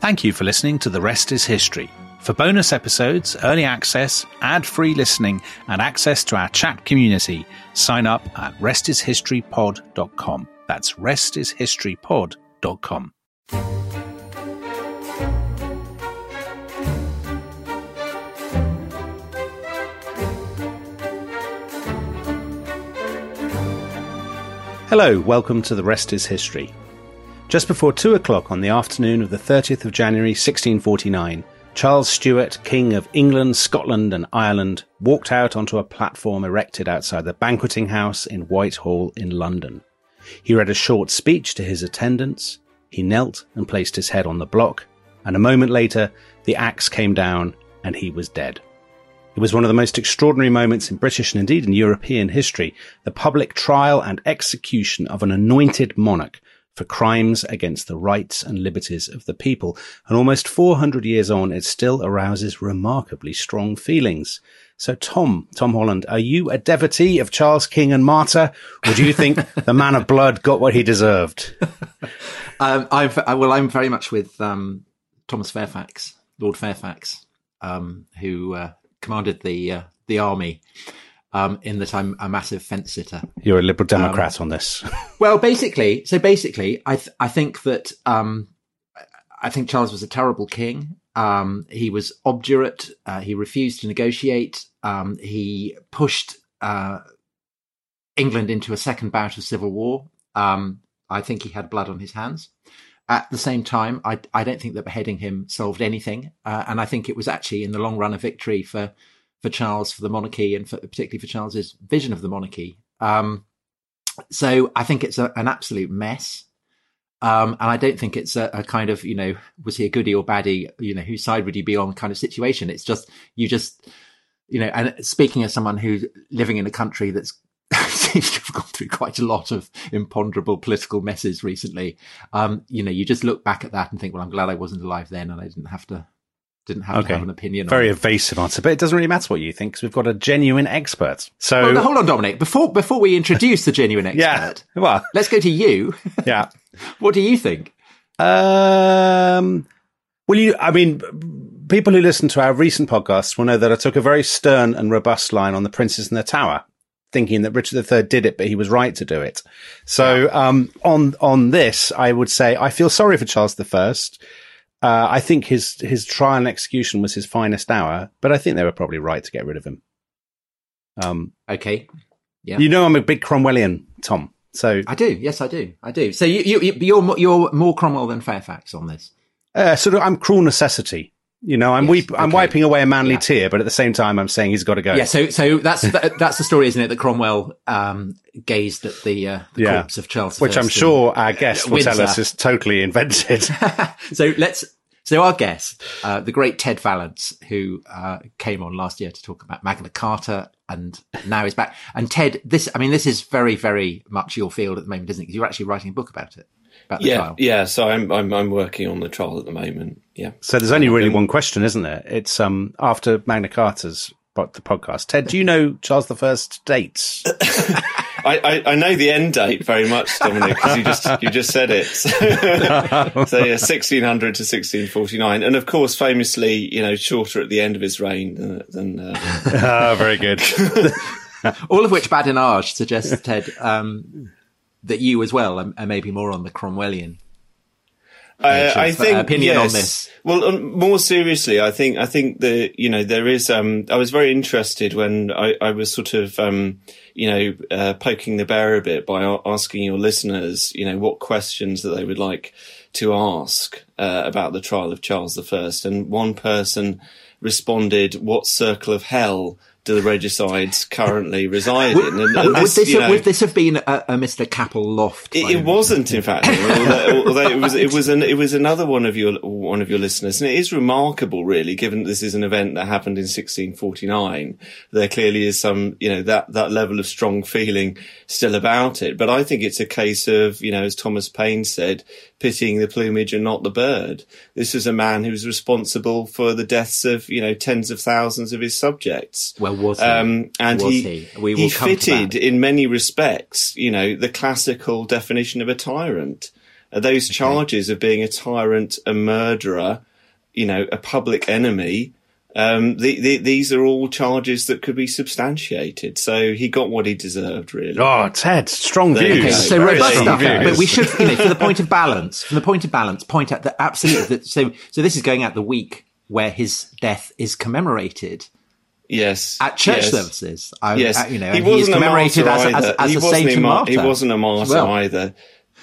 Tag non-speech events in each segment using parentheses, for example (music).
Thank you for listening to The Rest is History. For bonus episodes, early access, ad free listening, and access to our chat community, sign up at restishistorypod.com. That's restishistorypod.com. Hello, welcome to The Rest is History. Just before two o'clock on the afternoon of the 30th of January 1649, Charles Stuart, King of England, Scotland, and Ireland, walked out onto a platform erected outside the banqueting house in Whitehall in London. He read a short speech to his attendants, he knelt and placed his head on the block, and a moment later, the axe came down and he was dead. It was one of the most extraordinary moments in British and indeed in European history, the public trial and execution of an anointed monarch for crimes against the rights and liberties of the people. And almost 400 years on, it still arouses remarkably strong feelings. So, Tom, Tom Holland, are you a devotee of Charles King and Martyr, or do you think (laughs) the man of blood got what he deserved? (laughs) um, I've, I, well, I'm very much with um, Thomas Fairfax, Lord Fairfax, um, who uh, commanded the uh, the army um, in that I'm a massive fence sitter. You're a liberal Democrat um, on this. (laughs) well, basically, so basically, I th- I think that um, I think Charles was a terrible king. Um, he was obdurate. Uh, he refused to negotiate. Um, he pushed uh, England into a second bout of civil war. Um, I think he had blood on his hands. At the same time, I, I don't think that beheading him solved anything, uh, and I think it was actually in the long run a victory for for Charles, for the monarchy, and for, particularly for Charles's vision of the monarchy. Um, so I think it's a, an absolute mess. Um, and I don't think it's a, a, kind of, you know, was he a goody or baddie? You know, whose side would he be on kind of situation? It's just, you just, you know, and speaking as someone who's living in a country that's (laughs) seems to have gone through quite a lot of imponderable political messes recently. Um, you know, you just look back at that and think, well, I'm glad I wasn't alive then and I didn't have to didn't have okay. to have an opinion. Very evasive answer, but it doesn't really matter what you think because we've got a genuine expert. So well, hold on, Dominic. Before before we introduce the genuine (laughs) expert, yeah, (laughs) well, let's go to you. (laughs) Yeah, what do you think? Um, well, you, I mean, people who listen to our recent podcasts will know that I took a very stern and robust line on the Princes in the Tower, thinking that Richard III did it, but he was right to do it. So, yeah. um, on on this, I would say I feel sorry for Charles the First uh, I think his his trial and execution was his finest hour, but I think they were probably right to get rid of him. Um, okay, yeah. You know, I'm a big Cromwellian, Tom. So I do. Yes, I do. I do. So you you you're you're more Cromwell than Fairfax on this. Uh, sort of, I'm cruel necessity. You know, I'm yes, weep, I'm wiping away a manly yeah. tear, but at the same time, I'm saying he's got to go. Yeah. So, so that's that's the story, isn't it? That Cromwell um, gazed at the, uh, the yeah. corpse of Charles, which I'm sure our guest will tell us is totally invented. (laughs) so let's. So our guest, uh, the great Ted Vallance, who uh, came on last year to talk about Magna Carta, and now is back. And Ted, this, I mean, this is very, very much your field at the moment, isn't it? Because you're actually writing a book about it about the yeah, trial? Yeah, so I'm, I'm I'm working on the trial at the moment. Yeah. So there's only really one question, isn't there? It's um after Magna Carta's the podcast. Ted, do you know Charles the First dates? (laughs) I, I, I, know the end date very much, Dominic, because you just you just said it. (laughs) so, yeah, 1600 to 1649, and of course, famously, you know, shorter at the end of his reign than. than uh... oh, (laughs) very good. (laughs) All of which badinage suggests, Ted, um, that you as well are, are maybe more on the Cromwellian. Uh, I think opinion yes. on this. Well, um, more seriously, I think I think that you know there is. Um, I was very interested when I, I was sort of um, you know uh, poking the bear a bit by asking your listeners, you know, what questions that they would like to ask uh, about the trial of Charles I. And one person responded, "What circle of hell?" Do the regicides currently reside in? And, and this, would, this, know, would, this, have been a, a Mr. Capel Lofft? It, it wasn't, in fact, (laughs) although, although, it was. It was an, It was another one of your one of your listeners, and it is remarkable, really, given that this is an event that happened in 1649. There clearly is some, you know, that that level of strong feeling still about it. But I think it's a case of, you know, as Thomas Paine said, pitying the plumage and not the bird. This is a man who was responsible for the deaths of, you know, tens of thousands of his subjects. Well, was he? Um, and was he, he? he fitted in many respects, you know, the classical definition of a tyrant. Are those charges of being a tyrant, a murderer, you know, a public enemy? Um, the, the, these are all charges that could be substantiated. So he got what he deserved, really. Oh, Ted, strong There views. go. So Very robust stuff, views. but we should, you know, for the point of (laughs) balance, from the point of balance, point out that absolutely. That, so, so this is going out the week where his death is commemorated Yes. at church yes. services. I, Yes, you know, he he is wasn't a commemorated martyr as, as, either. as he a wasn't saint a and mar- martyr. He wasn't a martyr Well, either.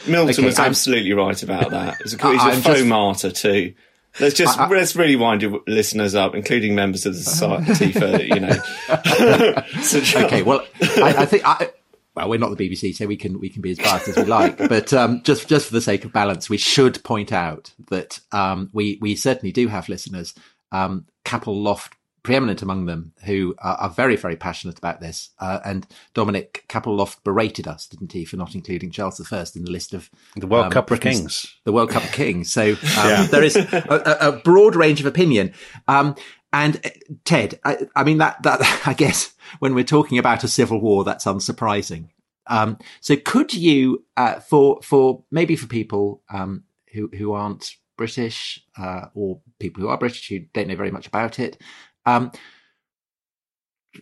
Milton Okay, was I'm- absolutely right about that. He's a, I- he's a I'm faux just- martyr too. Let's just I- let's really wind your listeners up, including members of the society for you know. (laughs) So, okay, well, I, I think I, well, we're not the BBC, so we can we can be as biased as we like. But um, just just for the sake of balance, we should point out that um, we we certainly do have listeners, um, Capel Lofft preeminent among them, who are, are very very passionate about this. Uh, and Dominic Capel Lofft berated us, didn't he, for not including Charles I in the list of The World um, Cup of Kings. the World Cup of Kings. So (laughs) um, there is a, a, a broad range of opinion. Um, and uh, Ted, I, I mean that that (laughs) I guess when we're talking about a civil war, that's unsurprising. Um, so could you, uh, for for maybe for people um, who who aren't British uh, or people who are British who don't know very much about it, um,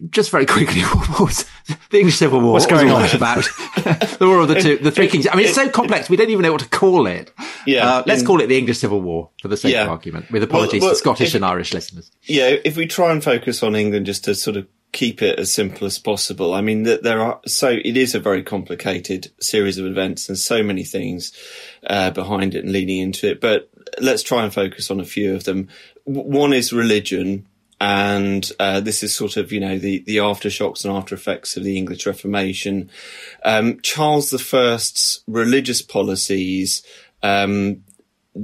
just very (laughs) quickly, what was the English Civil War? What's what going all on? about (laughs) the War of the Two, the Three Kings. I mean, it's so complex we don't even know what to call it. Yeah, Uh, let's in- call it the English Civil War for the sake Yeah. of argument, with apologies well, to Scottish if- and Irish listeners. yeah, if we try and focus on England just to sort of keep it as simple as possible, I mean, that there are so it is a very complicated series of events and so many things uh, behind it and leading into it. But let's try and focus on a few of them. W- One is religion. And uh, this is sort of, you know, the, the aftershocks and after effects of the English Reformation. Um, Charles I's religious policies um,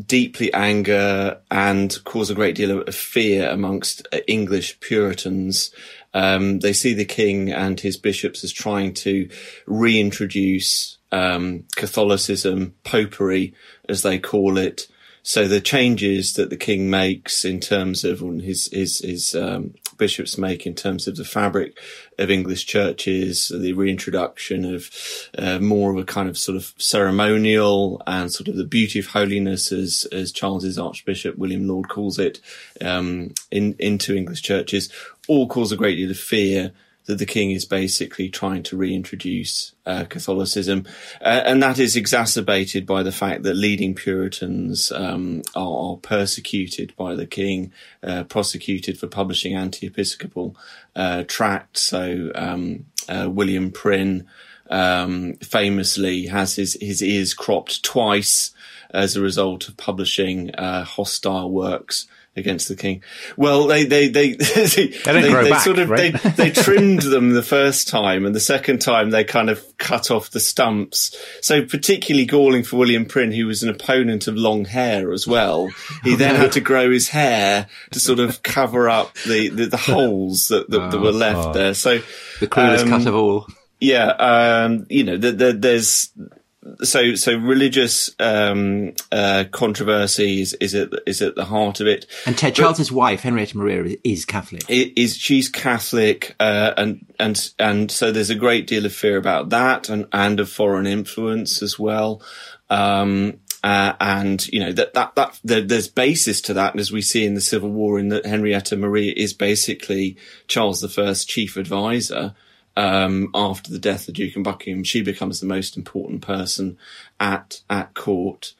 deeply anger and cause a great deal of fear amongst uh, English Puritans. Um, they see the king and his bishops as trying to reintroduce um, Catholicism, popery, as they call it. So the changes that the king makes in terms of his his his um, bishops make in terms of the fabric of English churches, the reintroduction of uh, more of a kind of sort of ceremonial and sort of the beauty of holiness, as as Charles's Archbishop William Laud calls it, um, in into English churches, all cause a great deal of fear that the king is basically trying to reintroduce uh, Catholicism, uh, and that is exacerbated by the fact that leading Puritans um, are, persecuted by the king, uh, prosecuted for publishing anti-episcopal uh, tracts. So um, uh, William Prynne um, famously has his his ears cropped twice as a result of publishing uh, hostile works against the king. Well, they they they (laughs) they, don't grow back, sort of right? they they (laughs) trimmed them the first time, and the second time they kind of cut off the stumps. So particularly galling for William Prynne, who was an opponent of long hair as well. He then had to grow his hair to sort of cover up the the, the holes that that, that were left there. So The cruelest um, cut of all. yeah, um, you know, the, the, there's so so religious um, uh, controversy is, at is at the heart of it. And Ted Charles's wife, Henrietta Maria, is Catholic. It is she's Catholic, uh, and and and so there's a great deal of fear about that, and and of foreign influence as well. Um, uh, and you know that that that there, there's basis to that, as we see in the Civil War, in that Henrietta Maria is basically Charles I's chief advisor. Um, after the death of Duke of Buckingham, she becomes the most important person at at court.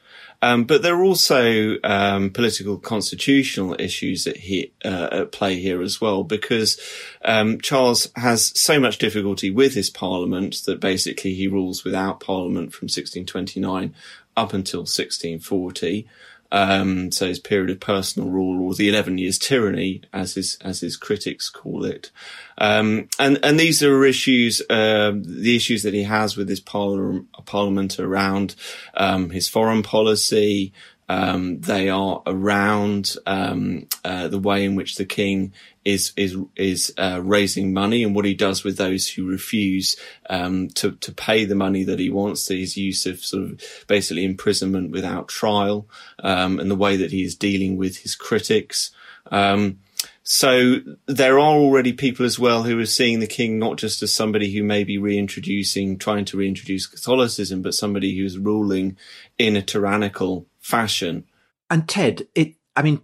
Um, but there are also um, political constitutional issues at, he, uh, at play here as well, because um, Charles has so much difficulty with his parliament that basically he rules without parliament from 1629 up until 1640. Um, so his period of personal rule, or the eleven years tyranny, as his as his critics call it, um, and and these are issues, um the issues that he has with his parliament, parliament around um, his foreign policy. Um, they are around um, uh, the way in which the king is is is uh, raising money and what he does with those who refuse um, to to pay the money that he wants. His use of sort of basically imprisonment without trial, um, and the way that he is dealing with his critics. Um, so there are already people as well who are seeing the king not just as somebody who may be reintroducing, trying to reintroduce Catholicism, but somebody who's ruling in a tyrannical fashion. And Ted, it, I mean,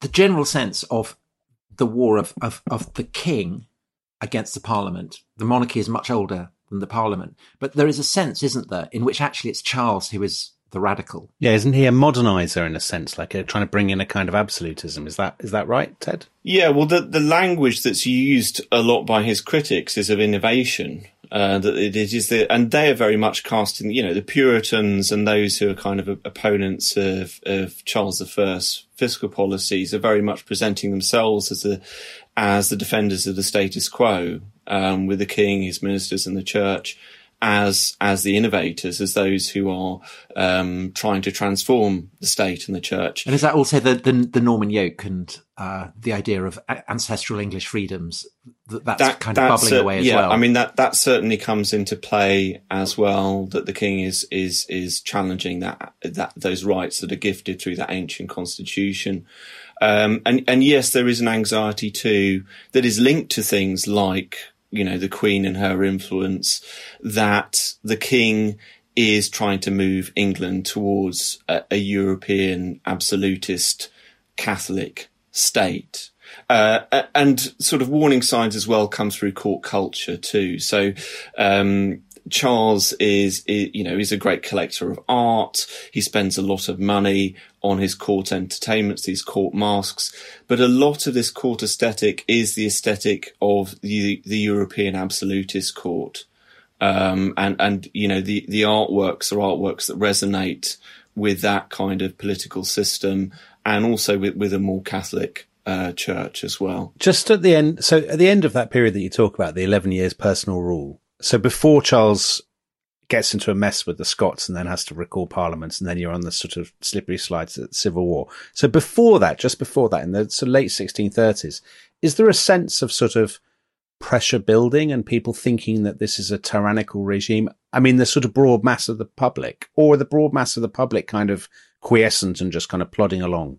the general sense of the war of, of, of the king against the parliament, the monarchy is much older than the parliament, but there is a sense, isn't there, in which actually it's Charles who is the radical. Yeah, isn't he a modernizer in a sense, like a, trying to bring in a kind of absolutism? Is that is that right, Ted? Yeah, well, the the language that's used a lot by his critics is of innovation. That it is the, and they are very much casting, you know, the Puritans and those who are kind of opponents of, of Charles I's fiscal policies are very much presenting themselves as the, as the defenders of the status quo, um, with the king, his ministers and the church as as the innovators, as those who are um, trying to transform the state and the church. And is that also the the, the Norman yoke and uh, the idea of ancestral English freedoms? That, that's that, kind of bubbling away as yeah, well. I mean that that certainly comes into play as well. That the king is is is challenging that that those rights that are gifted through that ancient constitution. Um, and and yes, there is an anxiety too that is linked to things like you know, the Queen and her influence, that the King is trying to move England towards a, a European absolutist Catholic state. Uh, and sort of warning signs as well come through court culture too. So, um, Charles is, is, you know, he's a great collector of art. He spends a lot of money on his court entertainments, these court masques. But a lot of this court aesthetic is the aesthetic of the, the European absolutist court. Um, and, and, you know, the, the artworks are artworks that resonate with that kind of political system and also with, with a more Catholic uh, church as well. Just at the end, so at the end of that period that you talk about, the 11 years personal rule, so before Charles gets into a mess with the Scots and then has to recall parliaments, and then you're on the sort of slippery slides at civil war. So before that, just before that, in the sort of late 1630s, is there a sense of sort of pressure building and people thinking that this is a tyrannical regime? I mean, the sort of broad mass of the public, or the broad mass of the public kind of quiescent and just kind of plodding along?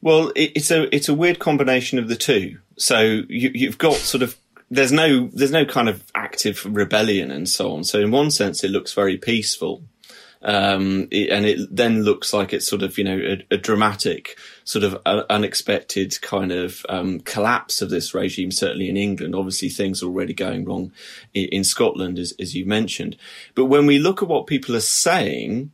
Well, it's a it's a weird combination of the two. So you, you've got sort of there's no there's no kind of active rebellion and so on. So in one sense, it looks very peaceful. Um, it, and it then looks like it's sort of, you know, a, a dramatic, sort of uh, unexpected kind of um, collapse of this regime. Certainly in England, obviously things are already going wrong in, in Scotland, as, as you mentioned. But when we look at what people are saying,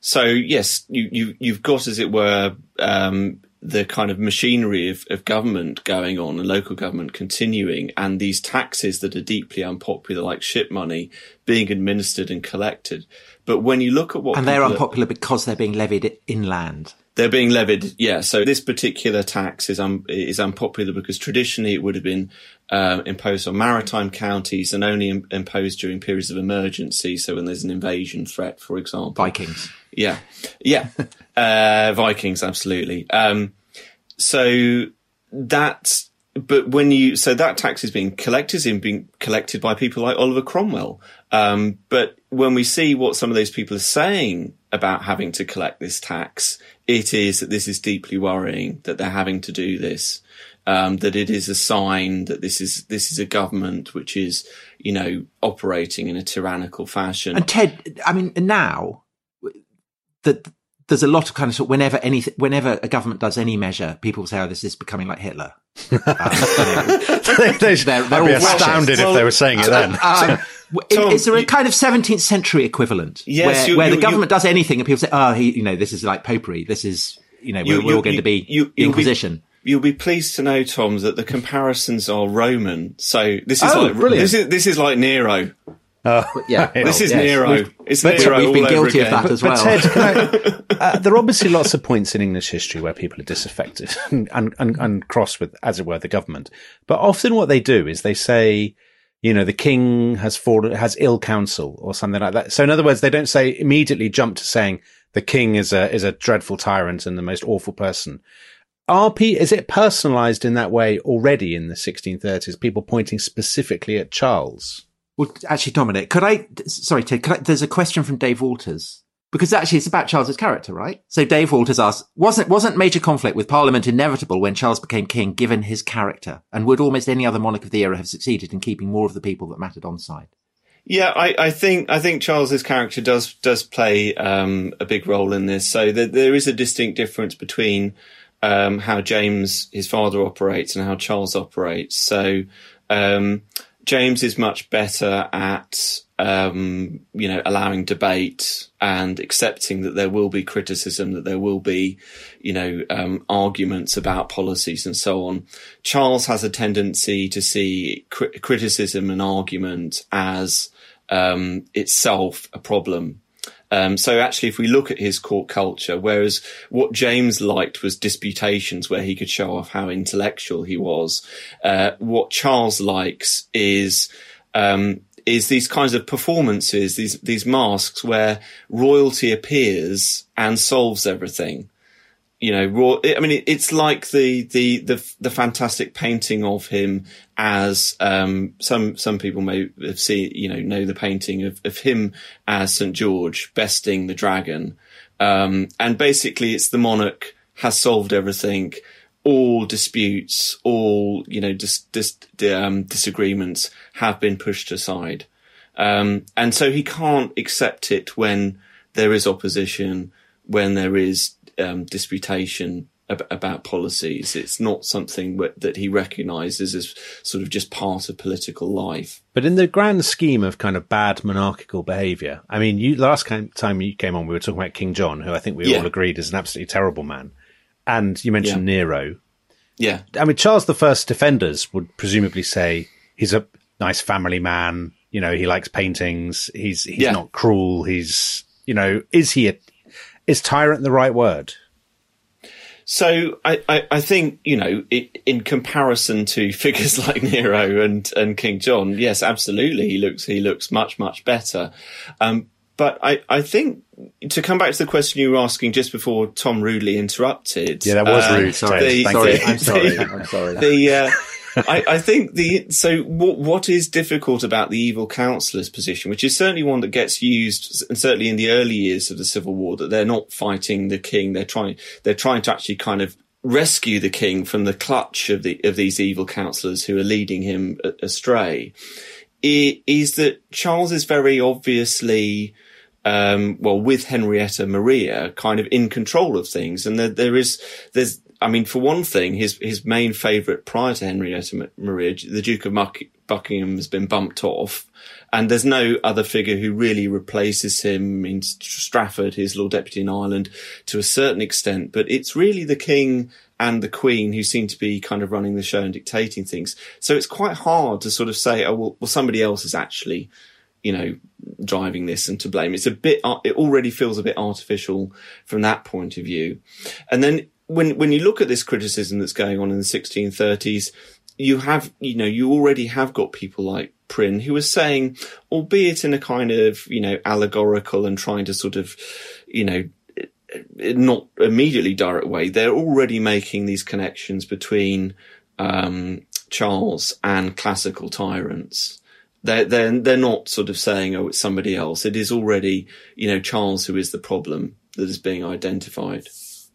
so yes, you, you you've got, as it were, um, the kind of machinery of, of government going on and local government continuing and these taxes that are deeply unpopular, like ship money, being administered and collected. But when you look at what and they're unpopular are, because they're being levied inland. They're being levied, yeah. So this particular tax is un, is unpopular because traditionally it would have been uh, imposed on maritime counties and only Im- imposed during periods of emergency. So when there's an invasion threat, for example, Vikings. Yeah, yeah, (laughs) uh, Vikings, absolutely. Um, so that, but when you, so that tax is being collected, is being collected by people like Oliver Cromwell. Um, but when we see what some of those people are saying about having to collect this tax, it is that this is deeply worrying that they're having to do this. Um, that it is a sign that this is this is a government which is you know operating in a tyrannical fashion. And Ted, I mean, now that there's a lot of kind of sort whenever anything, whenever a government does any measure, people say, "Oh, this is becoming like Hitler." Um, (laughs) they, they, they're, they're I'd be astounded well, if they were saying it then. Um, Tom, is there a kind of 17th century equivalent yes, where, you, where you, the government you, does anything and people say, "Oh, he, you know, this is like popery. This is, you know, we're, we're all going to be Inquisition." Be, You'll be pleased to know, Tom, that the comparisons are Roman. So this is oh, like brilliant. this is this is like Nero. Uh, yeah, (laughs) this is yes. Nero. We've, it's Nero. We've been guilty of that but, as well. Ted, I, (laughs) uh, there are obviously lots of points in English history where people are disaffected (laughs) and, and, and cross with, as it were, the government. But often what they do is they say, you know, the king has fallen, has ill counsel or something like that. So in other words, they don't say immediately jump to saying the king is a, is a dreadful tyrant and the most awful person. RP, is it personalized in that way already in the 1630s? People pointing specifically at Charles? Well, actually, Dominic, could I? Sorry, Ted. I, there's a question from Dave Walters because actually it's about Charles's character, right? So Dave Walters asks, wasn't, wasn't major conflict with Parliament inevitable when Charles became king given his character? And would almost any other monarch of the era have succeeded in keeping more of the people that mattered on side? Yeah, I, I think I think Charles's character does does play um, a big role in this. So there, there is a distinct difference between um, how James, his father, operates and how Charles operates. So um, James is much better at um, you know, allowing debate and accepting that there will be criticism, that there will be, you know, um, arguments about policies and so on. Charles has a tendency to see cri- criticism and argument as um, itself a problem. Um, so actually, if we look at his court culture, whereas what James liked was disputations where he could show off how intellectual he was, uh, what Charles likes is um, is these kinds of performances, these these masques where royalty appears and solves everything. You know, raw, I mean, it, it's like the, the the the fantastic painting of him as um, some some people may have seen, you know, know the painting of, of him as St George besting the dragon, um, and basically it's the monarch has solved everything. All disputes, all you know, dis, dis, um, disagreements have been pushed aside, um, and so he can't accept it when there is opposition, when there is um, disputation ab- about policies. It's not something w- that he recognises as sort of just part of political life. But in the grand scheme of kind of bad monarchical behaviour, I mean, you last time you came on, we were talking about King John, who I think we yeah. all agreed is an absolutely terrible man and you mentioned yeah. Nero. Yeah. I mean, Charles the First defenders would presumably say he's a nice family man. You know, he likes paintings. He's he's yeah. not cruel. He's you know, is he a, is tyrant the right word? So I, I, I, think you know, it, in comparison to (laughs) figures like Nero and, and King John, yes, absolutely, he looks he looks much much better. Um, but I, I think to come back to the question you were asking just before Tom rudely interrupted. Yeah, that was uh, rude. Sorry, the, sorry, (laughs) the, I'm sorry. The, I'm sorry. The, uh, I, I, think the so what, what is difficult about the evil counsellor's position, which is certainly one that gets used, and certainly in the early years of the Civil War, that they're not fighting the king; they're trying they're trying to actually kind of rescue the king from the clutch of the of these evil counsellors who are leading him astray. Is that Charles is very obviously um, well, with Henrietta Maria kind of in control of things. And there, there is, there's, I mean, for one thing, his, his main favourite prior to Henrietta Maria, the Duke of Buckingham has been bumped off. And there's no other figure who really replaces him in Strafford, his Lord Deputy in Ireland, to a certain extent. But it's really the King and the Queen who seem to be kind of running the show and dictating things. So it's quite hard to sort of say, oh, well, well somebody else is actually you know, driving this and to blame. It's a bit, uh, it already feels a bit artificial from that point of view. And then when, when you look at this criticism that's going on in the 1630s, you have, you know, you already have got people like Prynne who are saying, albeit in a kind of, you know, allegorical and trying to sort of, you know, not immediately direct way, they're already making these connections between, um, Charles and classical tyrants they're, they're, they're not sort of saying, oh, it's somebody else. It is already, you know, Charles who is the problem that is being identified.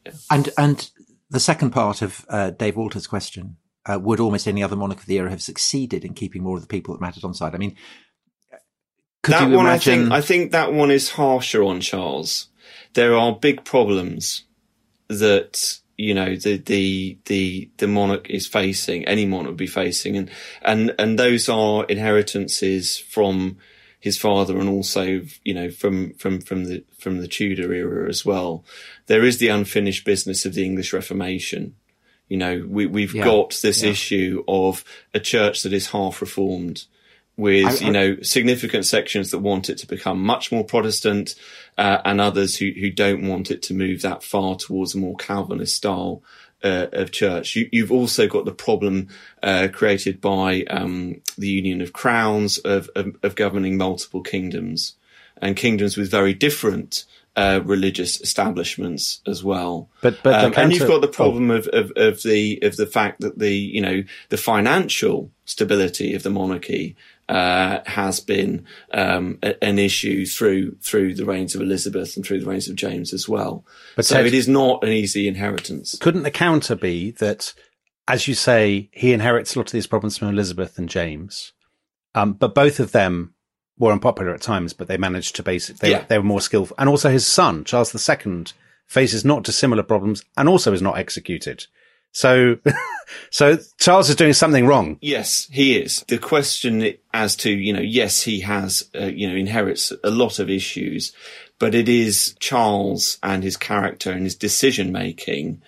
Yeah. And, and the second part of uh, Dave Walter's question, uh, would almost any other monarch of the era have succeeded in keeping more of the people that mattered on side? I mean, could that you imagine... one, I think, I think that one is harsher on Charles. There are big problems that you know the the the the monarch is facing any monarch would be facing and and and those are inheritances from his father and also you know from from from the from the Tudor era as well there is the unfinished business of the English Reformation you know we we've yeah. got this yeah. issue of a church that is half reformed with I, I, you know significant sections that want it to become much more Protestant, uh, and others who who don't want it to move that far towards a more Calvinist style uh, of church. You, have also got the problem uh, created by um, the union of crowns of, of, of governing multiple kingdoms and kingdoms with very different uh, religious establishments as well. But but um, and you've got the problem oh. of, of, of the of the fact that the you know the financial stability of the monarchy uh, has been um, a, an issue through through the reigns of Elizabeth and through the reigns of James as well. But so Ted, it is not an easy inheritance. Couldn't the counter be that, as you say, he inherits a lot of these problems from Elizabeth and James, um, but both of them were unpopular at times, but they managed to basically they, yeah. they were more skillful, and also his son Charles II faces not dissimilar problems and also is not executed. So, (laughs) so Charles is doing something wrong. Yes, he is. The question as to, you know, yes, he has, uh, you know, inherits a lot of issues, but it is Charles and his character and his decision making,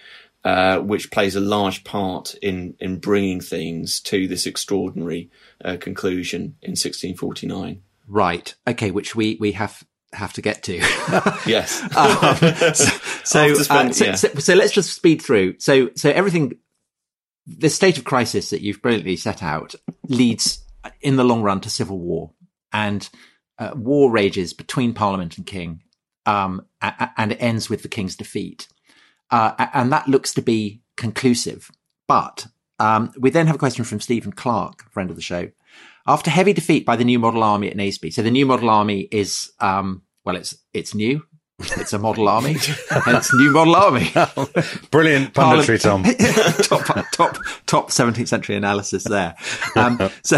uh, which plays a large part in, in bringing things to this extraordinary uh, conclusion in 1649. Right. Okay. Which we, we have have to get to. (laughs) yes. (laughs) um, so, so, spend, uh, so, yeah. so, so, let's just speed through. So, so everything, the state of crisis that you've brilliantly set out leads in the long run to civil war and uh, war rages between parliament and king. Um, and it ends with the king's defeat. Uh, and that looks to be conclusive. But, um, we then have a question from Stephen Clark, friend of the show, after heavy defeat by the New Model Army at Naseby. So the New Model Army is, um, well, it's it's new. It's a model army. (laughs) it's new model army. (laughs) Brilliant punditry, Tom. (laughs) top, top, top 17th century analysis there. Um, so,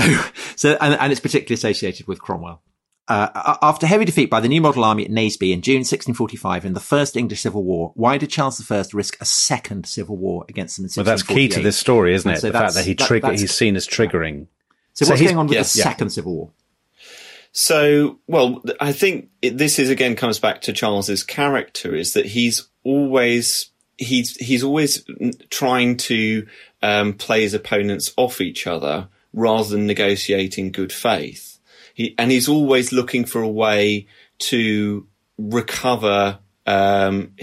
so, and, and, it's particularly associated with Cromwell. Uh, after heavy defeat by the New Model Army at Naseby in June 1645 in the First English Civil War, why did Charles I risk a second civil war against them in 1648? Well, that's key to this story, isn't it? So the fact that he trigger, that, he's seen as triggering. So, so what's going on with yes, the second civil war? So, well, I think it, this is again comes back to Charles's character is that he's always he's he's always trying to um, play his opponents off each other rather than negotiating good faith. He and he's always looking for a way to recover um,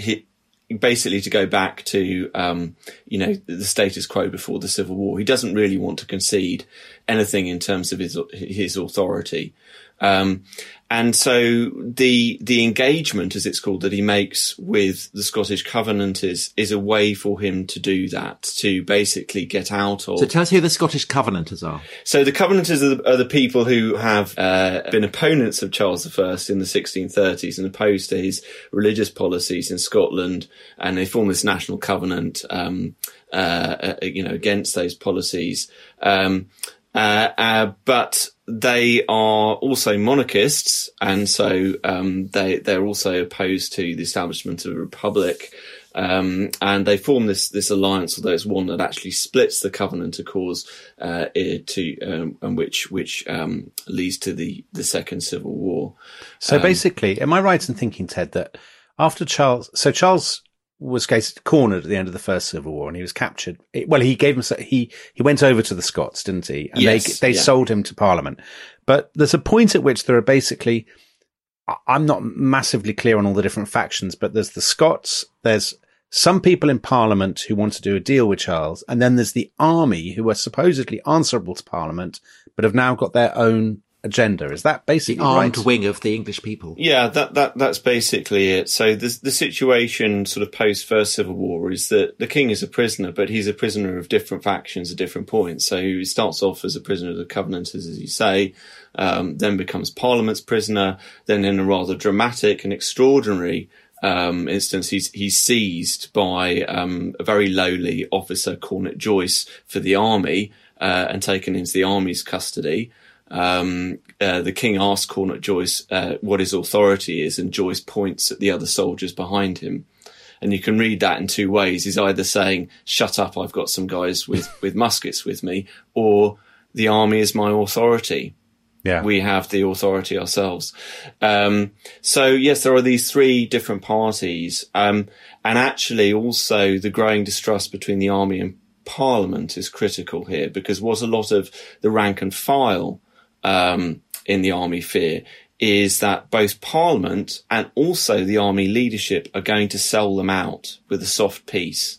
basically to go back to um, you know the status quo before the civil war. He doesn't really want to concede anything in terms of his his authority. Um, and so the the engagement, as it's called, that he makes with the Scottish Covenanters is a way for him to do that, to basically get out of. So tell us who the Scottish Covenanters are. So the Covenanters are the, are the people who have uh, been opponents of Charles I in the 1630s and opposed to his religious policies in Scotland, and they form this national covenant, um, uh, uh, you know, against those policies. Um, but they are also monarchists, and so um, they they're also opposed to the establishment of a republic. Um, and they form this this alliance, although it's one that actually splits the Covenanter cause uh, to um, and which which um, leads to the the Second Civil War. So um, basically, am I right in thinking, Ted, that after Charles, so Charles was case cornered at the end of the first civil war and he was captured. Well, he gave him, he, he went over to the Scots, didn't he? And yes, they, they yeah. sold him to parliament. But there's a point at which there are basically, I'm not massively clear on all the different factions, but there's the Scots, there's some people in parliament who want to do a deal with Charles, and then there's the army who are supposedly answerable to parliament, but have now got their own agenda. Is that basically the armed right? wing of the English people? Yeah, that that that's basically it. So the the situation sort of post First Civil War is that the king is a prisoner, but he's a prisoner of different factions at different points. So he starts off as a prisoner of the Covenanters, as you say, um, then becomes Parliament's prisoner, then in a rather dramatic and extraordinary um, instance, he's he's seized by um, a very lowly officer, Cornet Joyce, for the army, uh, and taken into the army's custody um, uh, the king asks Cornet Joyce uh, what his authority is, and Joyce points at the other soldiers behind him. And you can read that in two ways. He's either saying, "Shut up, I've got some guys with (laughs) with muskets with me," or "The army is my authority." Yeah. We have the authority ourselves. Um, so yes, there are these three different parties. Um, and actually also the growing distrust between the army and parliament is critical here because what a lot of the rank and file um, in the army fear is that both Parliament and also the army leadership are going to sell them out with a soft peace.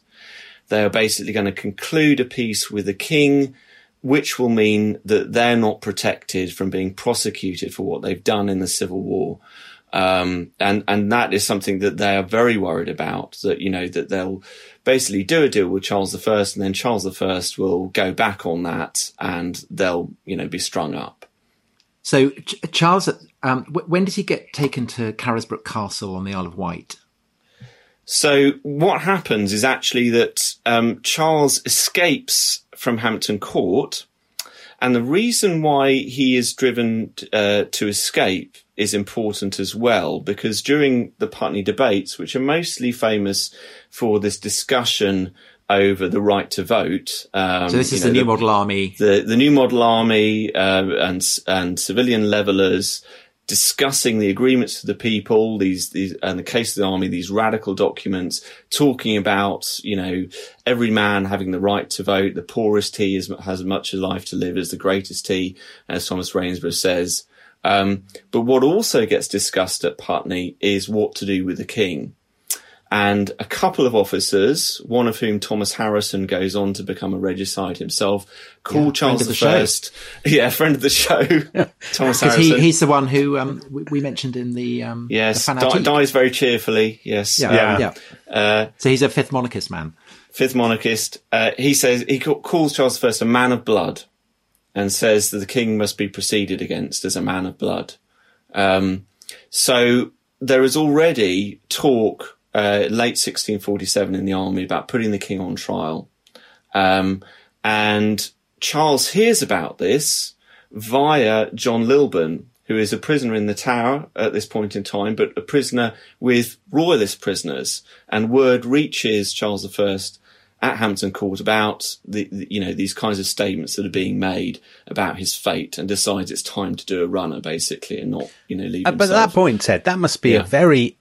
They are basically going to conclude a peace with the king, which will mean that they're not protected from being prosecuted for what they've done in the civil war. Um, and, and that is something that they are very worried about that, you know, that they'll basically do a deal with Charles I and then Charles I will go back on that and they'll, you know, be strung up. So Ch- Charles, um, w- when does he get taken to Carisbrooke Castle on the Isle of Wight? So what happens is actually that um, Charles escapes from Hampton Court, and the reason why he is driven uh, to escape is important as well, because during the Putney debates, which are mostly famous for this discussion over the right to vote. Um, so this is know, the new the, model army, the the new model army, uh, and and civilian levelers discussing the agreements of the people, these, these, and the case of the army, these radical documents talking about, you know, every man having the right to vote. The poorest he is, has as much a life to live as the greatest he, as Thomas Rainsborough says. Um, but what also gets discussed at Putney is what to do with the king and a couple of officers, one of whom Thomas Harrison goes on to become a regicide himself, call yeah, Charles the, First. (laughs) Yeah, friend of the show, (laughs) Thomas Harrison. He, he's the one who um, we, we, mentioned in the um, yes the di- dies very cheerfully. Yes, yeah, yeah. yeah. Uh, so he's a fifth monarchist man. Fifth monarchist. Uh, he says he calls Charles First a man of blood, and says that the king must be proceeded against as a man of blood. Um, so there is already talk uh, late 1647 in the army about putting the king on trial. Um, and Charles hears about this via John Lilburne, who is a prisoner in the Tower at this point in time, but a prisoner with royalist prisoners. And word reaches Charles I at Hampton Court about the, the, you know these kinds of statements that are being made about his fate, and decides it's time to do a runner basically, and not you know leave. Uh, but at that point, Ted, that must be yeah. a very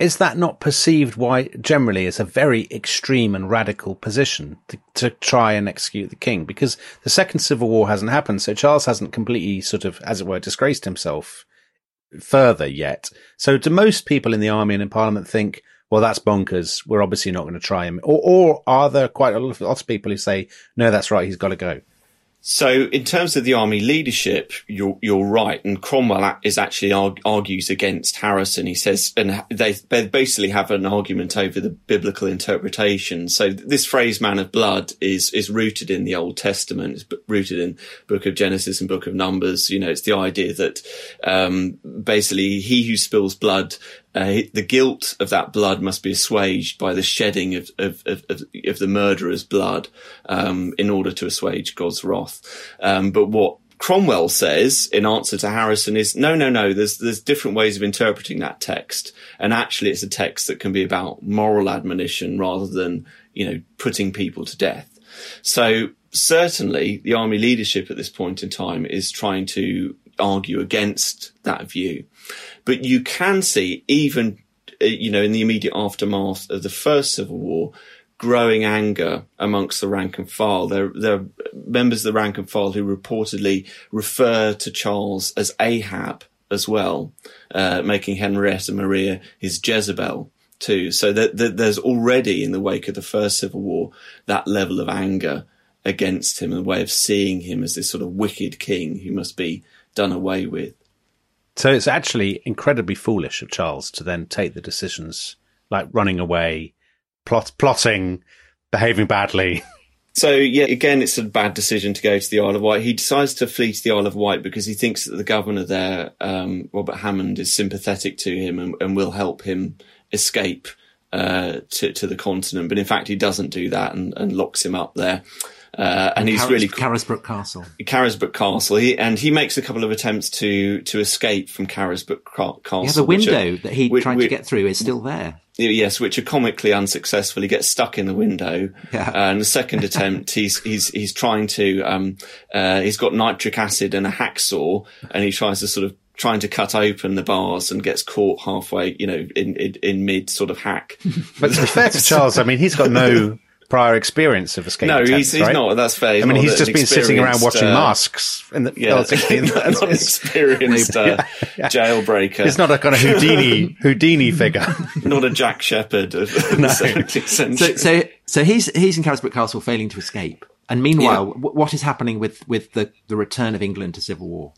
is that not perceived why generally as a very extreme and radical position to, to, try and execute the king? Because the second civil war hasn't happened, so Charles hasn't completely sort of, as it were, disgraced himself further yet. So do most people in the army and in parliament think, well, that's bonkers. We're obviously not going to try him. Or, or are there quite a lot of people who say, no, that's right. He's got to go. So, in terms of the army leadership, you're you're right, and Cromwell is actually arg- argues against Harrison. He says, and they, they basically have an argument over the biblical interpretation. So, this phrase "man of blood" is is rooted in the Old Testament, it's rooted in Book of Genesis and Book of Numbers. You know, it's the idea that um, basically he who spills blood uh, the guilt of that blood must be assuaged by the shedding of, of, of, of the murderer's blood um, in order to assuage God's wrath. Um, but what Cromwell says in answer to Harrison is no, no, no. There's there's different ways of interpreting that text, and actually, it's a text that can be about moral admonition rather than you know putting people to death. So certainly, the army leadership at this point in time is trying to argue against that view. But you can see even, uh, you know, in the immediate aftermath of the first civil war, growing anger amongst the rank and file. There, there are members of the rank and file who reportedly refer to Charles as Ahab as well, uh, making Henrietta Maria his Jezebel too. So that, that, there's already in the wake of the first civil war that level of anger against him and a way of seeing him as this sort of wicked king who must be done away with. So it's actually incredibly foolish of Charles to then take the decisions like running away, plot, plotting, behaving badly. (laughs) So yeah, again, it's a bad decision to go to the Isle of Wight. He decides to flee to the Isle of Wight because he thinks that the governor there, um, Robert Hammond, is sympathetic to him and, and will help him escape uh, to, to the continent. But in fact, he doesn't do that and, and locks him up there. Uh, and he's really Carisbrooke Castle. Carisbrooke Castle. He, and he makes a couple of attempts to to escape from Carisbrooke Castle. Yeah, the window are, that he tried to get through is still there. Yes, which are comically unsuccessful. He gets stuck in the window. Yeah. Uh, and the second attempt, (laughs) he's he's he's trying to um uh, he's got nitric acid and a hacksaw, and he tries to sort of trying to cut open the bars and gets caught halfway, you know, in in, in mid sort of hack. but to be fair to Charles, I mean, he's got no (laughs) prior experience of escape. No, attempts, he's, he's right? not. That's fair. He's I mean, he's just been sitting around watching uh, masques in the yeah, (laughs) not an (laughs) experienced uh, yeah, (laughs) yeah. jailbreaker. He's not a kind of Houdini Houdini figure. not a Jack Sheppard of no. the 17th century. So, so, so he's he's in Carisbrooke Castle, failing to escape. And meanwhile, yeah. what is happening with with the the return of England to civil war?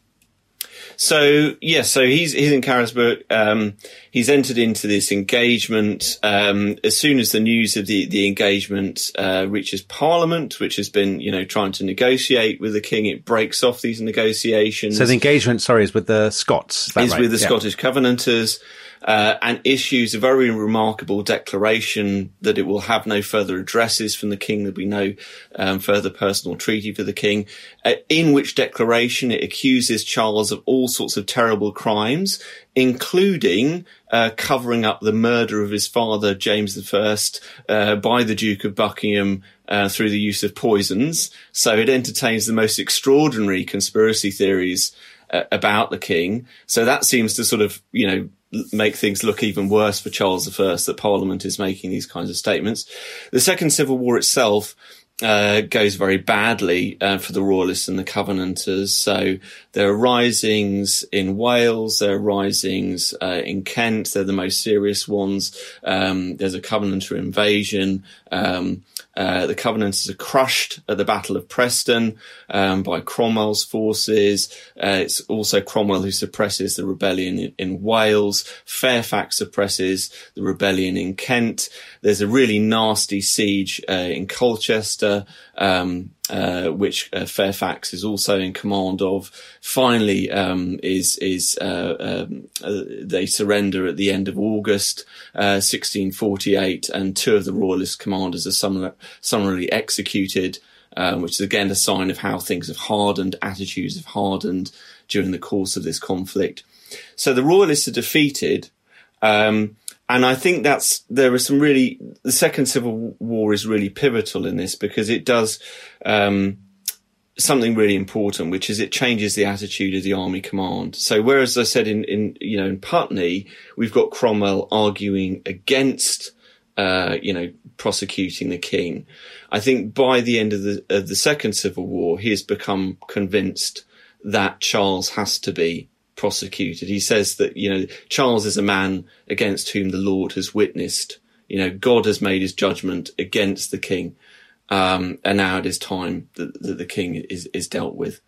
So yes, so he's he's in Carisbrooke. Um, he's entered into this engagement. Um, as soon as the news of the the engagement uh, reaches Parliament, which has been you know trying to negotiate with the King, it breaks off these negotiations. So the engagement, sorry, is with the Scots. Is, is right? with the yeah. Scottish Covenanters uh, and issues a very remarkable declaration that it will have no further addresses from the king. There'll be no um, further personal treaty for the king. Uh, in which declaration it accuses Charles of all sorts of terrible crimes, including uh, covering up the murder of his father James I uh, by the Duke of Buckingham uh, through the use of poisons. So it entertains the most extraordinary conspiracy theories uh, about the king. So that seems to sort of, you know, make things look even worse for Charles I that Parliament is making these kinds of statements. The Second Civil War itself uh, goes very badly uh, for the Royalists and the Covenanters. So there are risings in Wales, there are risings uh, in Kent. They're the most serious ones. Um, there's a Covenanter invasion. Um, uh, the Covenanters are crushed at the Battle of Preston um, by Cromwell's forces. Uh, it's also Cromwell who suppresses the rebellion in, in, Wales. Fairfax suppresses the rebellion in Kent. There's a really nasty siege uh, in Colchester. Um, uh, which uh, Fairfax is also in command of. Finally, um, is is uh, um, uh, they surrender at the end of August 1648, uh, and two of the royalist commanders are summarily executed. Um, which is again a sign of how things have hardened, attitudes have hardened during the course of this conflict. So the royalists are defeated. Um, and I think that's there are some really the Second Civil War is really pivotal in this because it does um, something really important, which is it changes the attitude of the army command. So whereas I said in in you know in Putney we've got Cromwell arguing against uh, you know prosecuting the king, I think by the end of the of the Second Civil War he has become convinced that Charles has to be prosecuted. He says that, you know, Charles is a man against whom the Lord has witnessed. You know, God has made his judgment against the king. Um, and now it is time that, that the king is, is dealt with.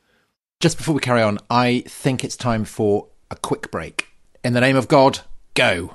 Just before we carry on, I think it's time for a quick break. In the name of God, go.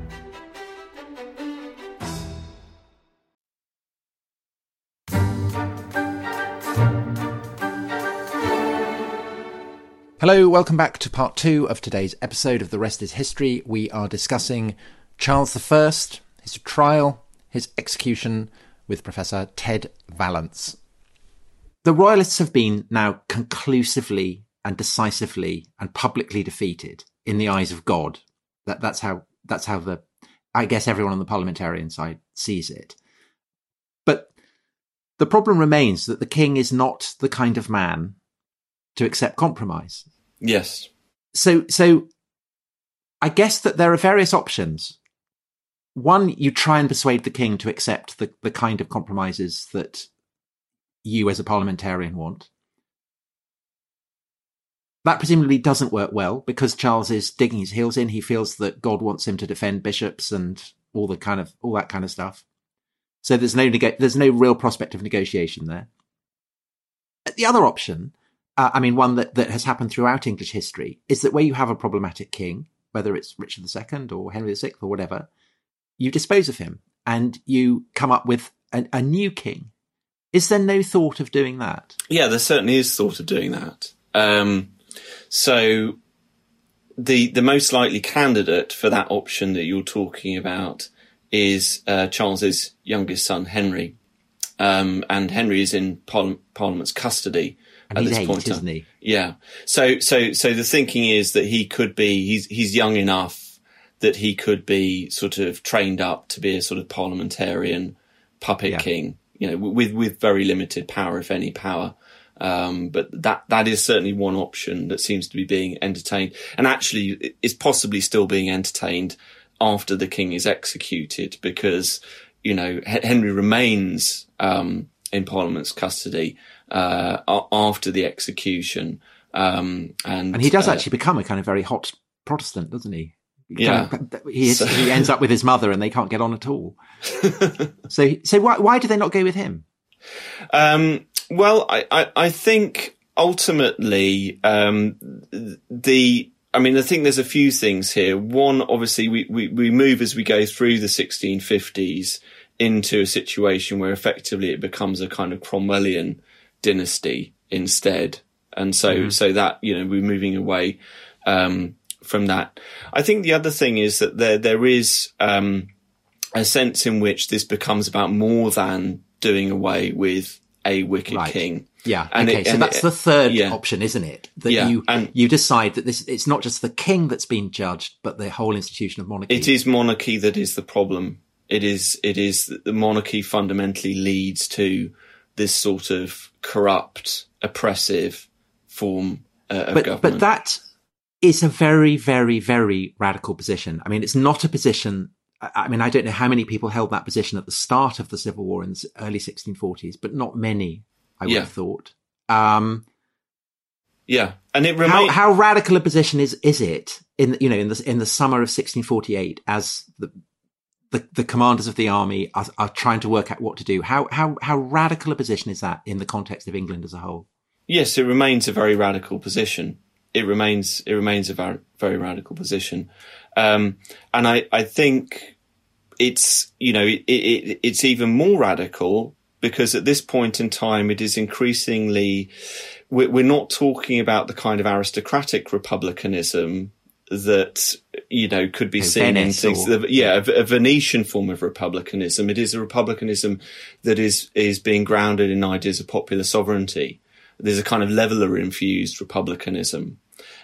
Hello, welcome back to part two of today's episode of The Rest is History. We are discussing Charles I, his trial, his execution with Professor Ted Vallance. The Royalists have been now conclusively and decisively and publicly defeated in the eyes of God. That that's how that's how the I guess everyone on the parliamentarian side sees it. But the problem remains that the king is not the kind of man to accept compromise. Yes. So so I guess that there are various options. One, you try and persuade the king to accept the, the kind of compromises that you as a parliamentarian want. That presumably doesn't work well because Charles is digging his heels in. He feels that God wants him to defend bishops and all the kind of all that kind of stuff. So there's no neg- there's no real prospect of negotiation there. The other option, uh, I mean, one that, that has happened throughout English history, is that where you have a problematic king, whether it's Richard II or Henry VI or whatever, you dispose of him and you come up with a, a new king. Is there no thought of doing that? Yeah, there certainly is thought of doing that. Um, so the the most likely candidate for that option that you're talking about is uh, Charles's youngest son Henry, um, and Henry is in Parliament's custody and at this eight, point. Isn't he? Yeah. So so so the thinking is that he could be he's he's young enough that he could be sort of trained up to be a sort of parliamentarian puppet yeah. king, you know, with with very limited power, if any power. Um, but that that is certainly one option that seems to be being entertained, and actually is possibly still being entertained after the king is executed, because you know Henry remains um, in Parliament's custody uh, after the execution, um, and and he does uh, actually become a kind of very hot Protestant, doesn't he? Yeah, he, is, so. he ends up with his mother, and they can't get on at all. (laughs) so, so why why do they not go with him? Um, well, I, I, I think ultimately, um, the, I mean, I think there's a few things here. One, obviously, we, we, we move as we go through the 1650s into a situation where effectively it becomes a kind of Cromwellian dynasty instead. And so, mm-hmm. so that, you know, we're moving away, um, from that. I think the other thing is that there, there is, um, a sense in which this becomes about more than doing away with a wicked right. king. Yeah. And okay. It, so that's it, the third yeah. option, isn't it? That yeah. you and you decide that this it's not just the king that's been judged, but the whole institution of monarchy. It is monarchy that is the problem. It is it is the monarchy fundamentally leads to this sort of corrupt, oppressive form uh, of but, government. But that is a very, very, very radical position. I mean, it's not a position I mean, I don't know how many people held that position at the start of the Civil War in the early 1640s, but not many, I would yeah. have thought. Um, yeah, and it remains how, how, radical a position is is it in you know in the in the summer of 1648 as the the, the commanders of the army are, are trying to work out what to do. How how how radical a position is that in the context of England as a whole? Yes, it remains a very radical position. It remains it remains a very radical position. Um, and I, I think it's, you know, it, it, it's even more radical because at this point in time, it is increasingly, we're not talking about the kind of aristocratic republicanism that you know could be seen Venice in things. Or, yeah, a, a, Venetian form of republicanism. It is a republicanism that is is being grounded in ideas of popular sovereignty. There's a kind of leveler infused republicanism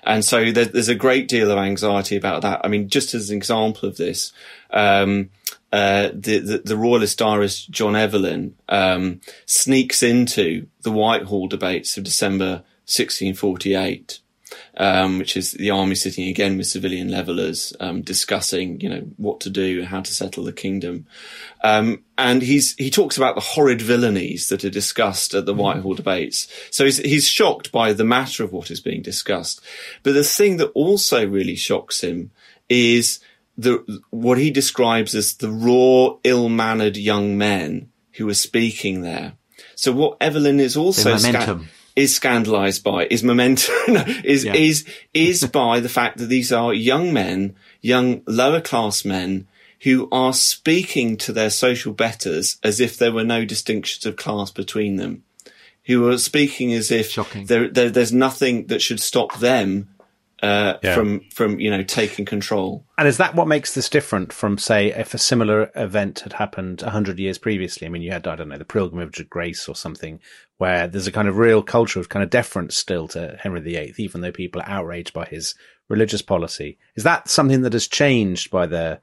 and so there's, there's, a great deal of anxiety about that. I mean, just as an example of this, um, uh, the, the, the, royalist diarist John Evelyn um, sneaks into the Whitehall debates of December 1648 um, which is the army sitting again with civilian levelers, um, discussing, you know, what to do, how to settle the kingdom. Um, and he's, he talks about the horrid villainies that are discussed at the mm-hmm. Whitehall debates. So he's, he's shocked by the matter of what is being discussed. But the thing that also really shocks him is the, what he describes as the raw, ill-mannered young men who are speaking there. So what Evelyn is also sca- is scandalized by, is momentum, (laughs) is, yeah. is, is (laughs) by the fact that these are young men, young lower class men who are speaking to their social betters as if there were no distinctions of class between them, who are speaking as if there, there, there's nothing that should stop them uh, Yeah. from from you know taking control. And is that what makes this different from, say, if a similar event had happened 100 years previously? I mean, you had, I don't know, the Pilgrimage of Grace or something, where there's a kind of real culture of kind of deference still to Henry VIII, even though people are outraged by his religious policy. Is that something that has changed by the,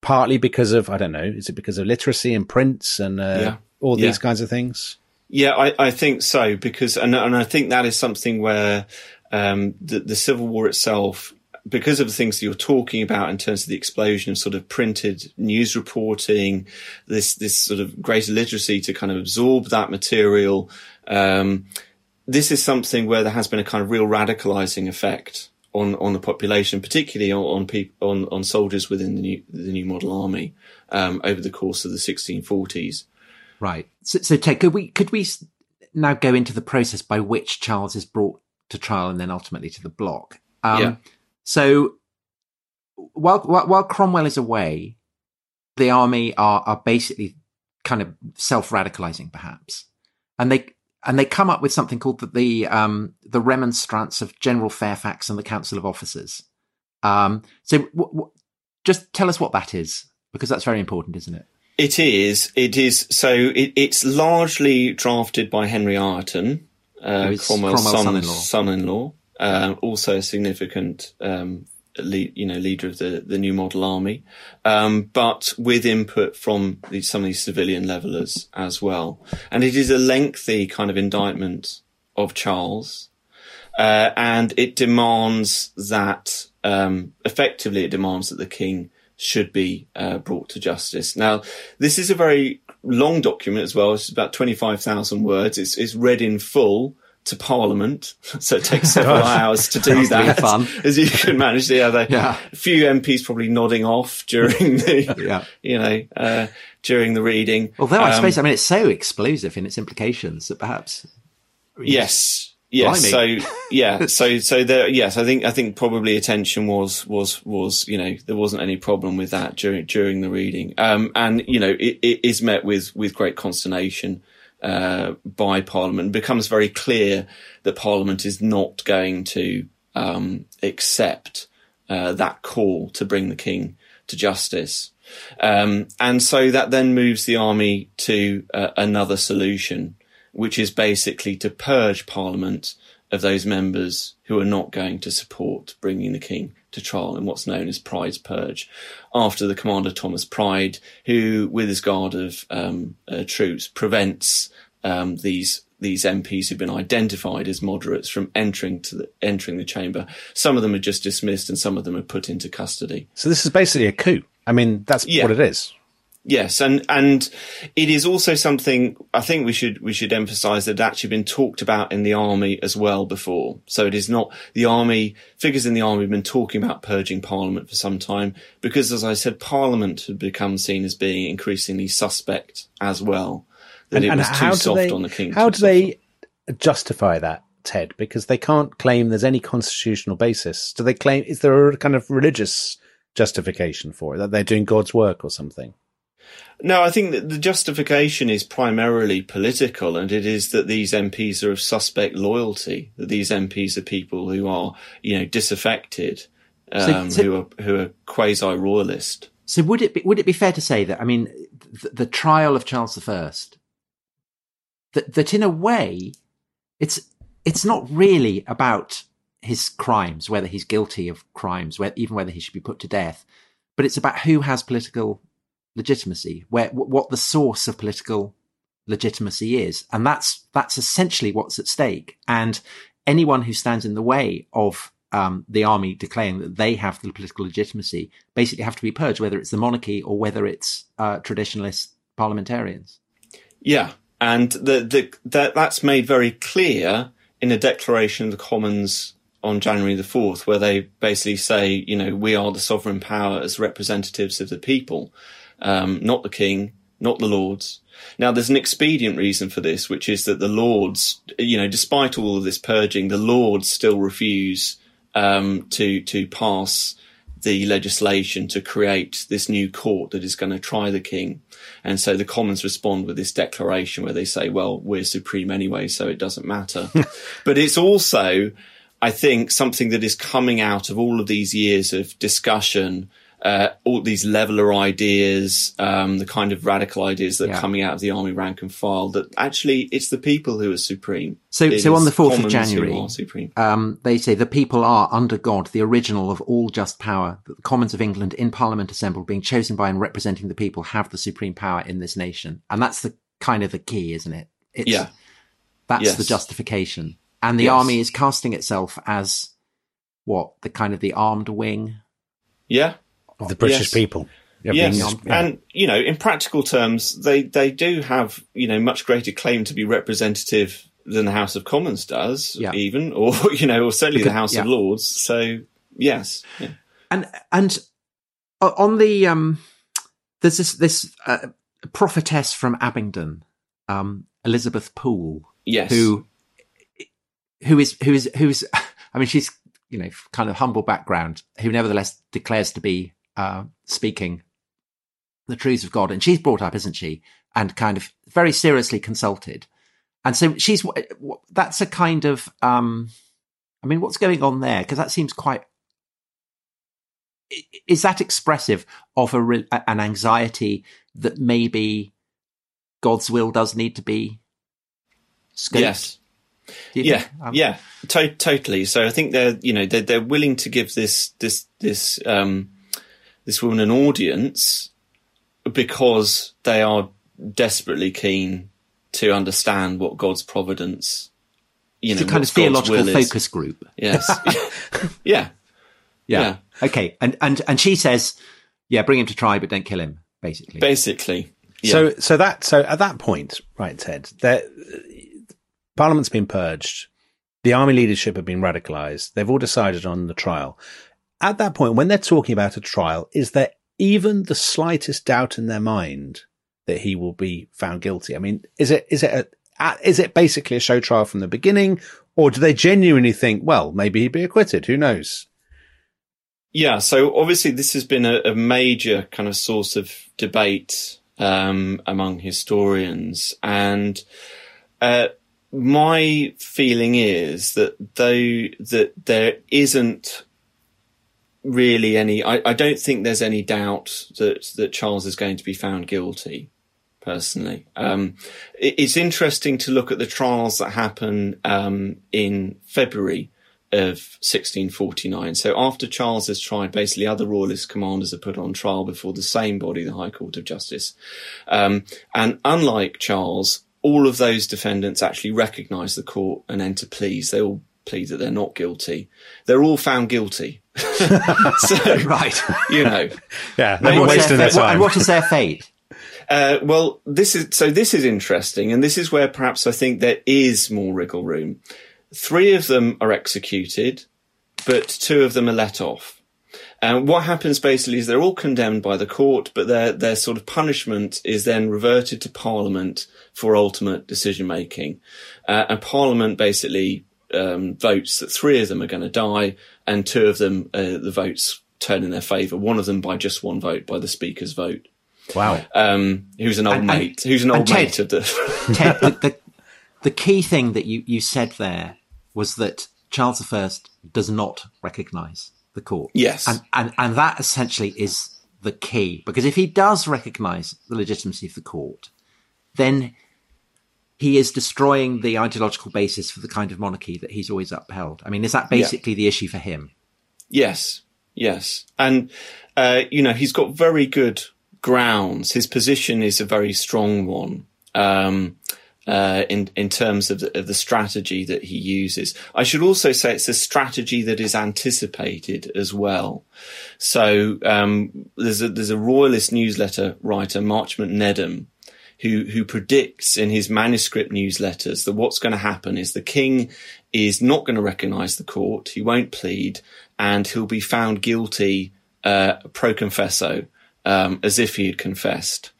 partly because of, I don't know, is it because of literacy and prints and uh, Yeah. all these Yeah. kinds of things? Yeah, I, I think so because, and, and I think that is something where um, the, the Civil War itself, because of the things that you're talking about in terms of the explosion of sort of printed news reporting, this this sort of greater literacy to kind of absorb that material. Um, this is something where there has been a kind of real radicalizing effect on on the population, particularly on on, peop on, on soldiers within the new the new model army um, over the course of the 1640s. Right. So, so Ted, could we could we now go into the process by which Charles is brought to trial and then ultimately to the block? Um, Yeah. So while, while while Cromwell is away, the army are are basically kind of self radicalizing, perhaps, and they and they come up with something called the the, um, the Remonstrance of General Fairfax and the Council of Officers. Um, so w- w- just tell us what that is, because that's very important, isn't it? It is. It is. So it, it's largely drafted by Henry Ireton, uh, Cromwell's, Cromwell's son, son-in-law. son-in-law, um, also a significant, um, lead, you know, leader of the, the new model army, um, but with input from the, some of these civilian levelers as well. And it is a lengthy kind of indictment of Charles, uh, and it demands that, um, effectively, it demands that the king should be uh, brought to justice. Now, this is a very long document as well. It's about 25,000 words. It's, it's read in full to Parliament, (laughs) so it takes several hours to do that. fun. (laughs) As you can manage, yeah, they, Yeah. a few MPs probably nodding off during the, (laughs) Yeah. you know, uh, during the reading. Although I Um, suppose, I mean, it's so explosive in its implications that perhaps. Yes. Yes. Blimey. So yeah. So so there. Yes. I think I think probably attention was was was you know there wasn't any problem with that during during the reading. Um and you know it, it is met with with great consternation uh by Parliament. It becomes very clear that Parliament is not going to um accept uh, that call to bring the king to justice. Um, and so that then moves the army to uh, another solution, which is basically to purge Parliament of those members who are not going to support bringing the king to trial in what's known as Pride's Purge. After the commander Thomas Pride, who, with his guard of um, uh, troops, prevents um, these these MPs who've been identified as moderates from entering to the, entering the chamber. Some of them are just dismissed, and some of them are put into custody. So this is basically a coup. I mean, that's Yeah. what it is. Yes, and and it is also something I think we should we should emphasise that actually been talked about in the army as well before. So it is not the army figures in the army have been talking about purging Parliament for some time because, as I said, Parliament had become seen as being increasingly suspect as well. That it was too soft on the king. How do they justify that, Ted? Because they can't claim there's any constitutional basis. Do they claim? Is there a kind of religious justification for it that they're doing God's work or something? No, I think that the justification is primarily political, and it is that these MPs are of suspect loyalty. That these MPs are people who are, you know, disaffected, um, so- who are who are quasi royalist. So would it be, would it be fair to say that, I mean, the, the trial of Charles I, that, that in a way, it's, it's not really about his crimes, whether he's guilty of crimes, whether, even whether he should be put to death, but it's about who has political legitimacy, where, wh- what the source of political legitimacy is. And that's, that's essentially what's at stake. And anyone who stands in the way of um, the army declaring that they have the political legitimacy basically have to be purged, whether it's the monarchy or whether it's uh, traditionalist parliamentarians. Yeah, and the, the that that's made very clear in a declaration of the Commons on January the fourth, where they basically say, you know, we are the sovereign power as representatives of the people, um, not the king, not the lords. Now, there's an expedient reason for this, which is that the lords, you know, despite all of this purging, the lords still refuse um, to to pass the legislation to create this new court that is going to try the king. And so the Commons respond with this declaration where they say, well, we're supreme anyway, so it doesn't matter. (laughs) but it's also I think something that is coming out of all of these years of discussion, uh, all these leveler ideas, um, the kind of radical ideas that Yeah. are coming out of the army rank and file, that actually it's the people who are supreme. So- It so on the 4th of January. Um, they say the people are under God, the original of all just power. That the Commons of England in Parliament assembled, being chosen by and representing the people, have the supreme power in this nation, and that's the kind of the key, isn't it? It's, Yeah. that's Yes. the justification, and the Yes. army is casting itself as what the kind of the armed wing. Yeah. Of the British Yes. people. Yeah, Yes, yeah. and you know, in practical terms, they they do have you know much greater claim to be representative than the House of Commons does, Yeah. even, (laughs) or you know, or certainly the Because- House of. Lords. So yes, yeah. And and on the um, there's this this uh, prophetess from Abingdon, um, Elizabeth Poole, yes, who who is who is who's (laughs) I mean she's you know kind of humble background who nevertheless declares to be uh, speaking the truths of God. And she's brought up isn't she? And kind of very seriously consulted. And so she's that's a kind of um I mean what's going on there? Because that seems quite is that expressive of a re- an anxiety that maybe God's will does need to be scoped? yes, yeah. Um, yeah, to- totally. So I think they're you know they're they're willing to give this this this um this woman an audience because they are desperately keen to understand what God's providence. You It's know, a kind of theological will is. focus group. Yes. (laughs) (laughs) yeah. Yeah. Okay. And and and she says, yeah, bring him to try, but don't kill him. Basically. Basically. Yeah. So, so that, so at that point, right, Ted, that Parliament's been purged. The army leadership have been radicalized. They've all decided on the trial. At that point, when they're talking about a trial, is there even the slightest doubt in their mind that he will be found guilty? I mean, is it, is it a, is it basically a show trial from the beginning, or do they genuinely think, well, maybe he'd be acquitted? Who knows? Yeah, so obviously this has been a, a major kind of source of debate um, among historians, and uh, my feeling is that though that there isn't really any, I, I don't think there's any doubt that that Charles is going to be found guilty. Personally, um, it, it's interesting to look at the trials that happen um, in February of 1649. So after Charles is tried, basically other royalist commanders are put on trial before the same body, the High Court of Justice. Um, and unlike Charles, all of those defendants actually recognise the court and enter pleas. They all plead that they're not guilty. They're all found guilty. (laughs) so, right. you know, Yeah, And they're what's wasting their their fate? and what is their fate? Uh, well, this is so. This is interesting, and this is where perhaps I think there is more wriggle room. Three of them are executed, but two of them are let off. And what happens basically is they're all condemned by the court, but their their sort of punishment is then reverted to Parliament for ultimate decision making. Uh, and Parliament basically um, votes that three of them are going to die, and two of them uh, the votes turn in their favour. One of them by just one vote, by the Speaker's vote Wow. um, who's an old And- and- mate, who's an old Ted- mate of the. (laughs) Ted, the, the, the key thing that you, you said there was that Charles I does not recognise the court. Yes. And, and, and that essentially is the key. Because if he does recognise the legitimacy of the court, then he is destroying the ideological basis for the kind of monarchy that he's always upheld. I mean, is that basically the issue for him? yes, yes, and uh, you know he's got very good grounds. His position is a very strong one. Um, uh, in in terms of the, of the strategy that he uses, I should also say it's a strategy that is anticipated as well. So um, there's a there's a royalist newsletter writer, Marchmont Nedham, who who predicts in his manuscript newsletters that what's going to happen is the king is not going to recognise the court, he won't plead, and he'll be found guilty uh, pro confesso, um, as if he had confessed.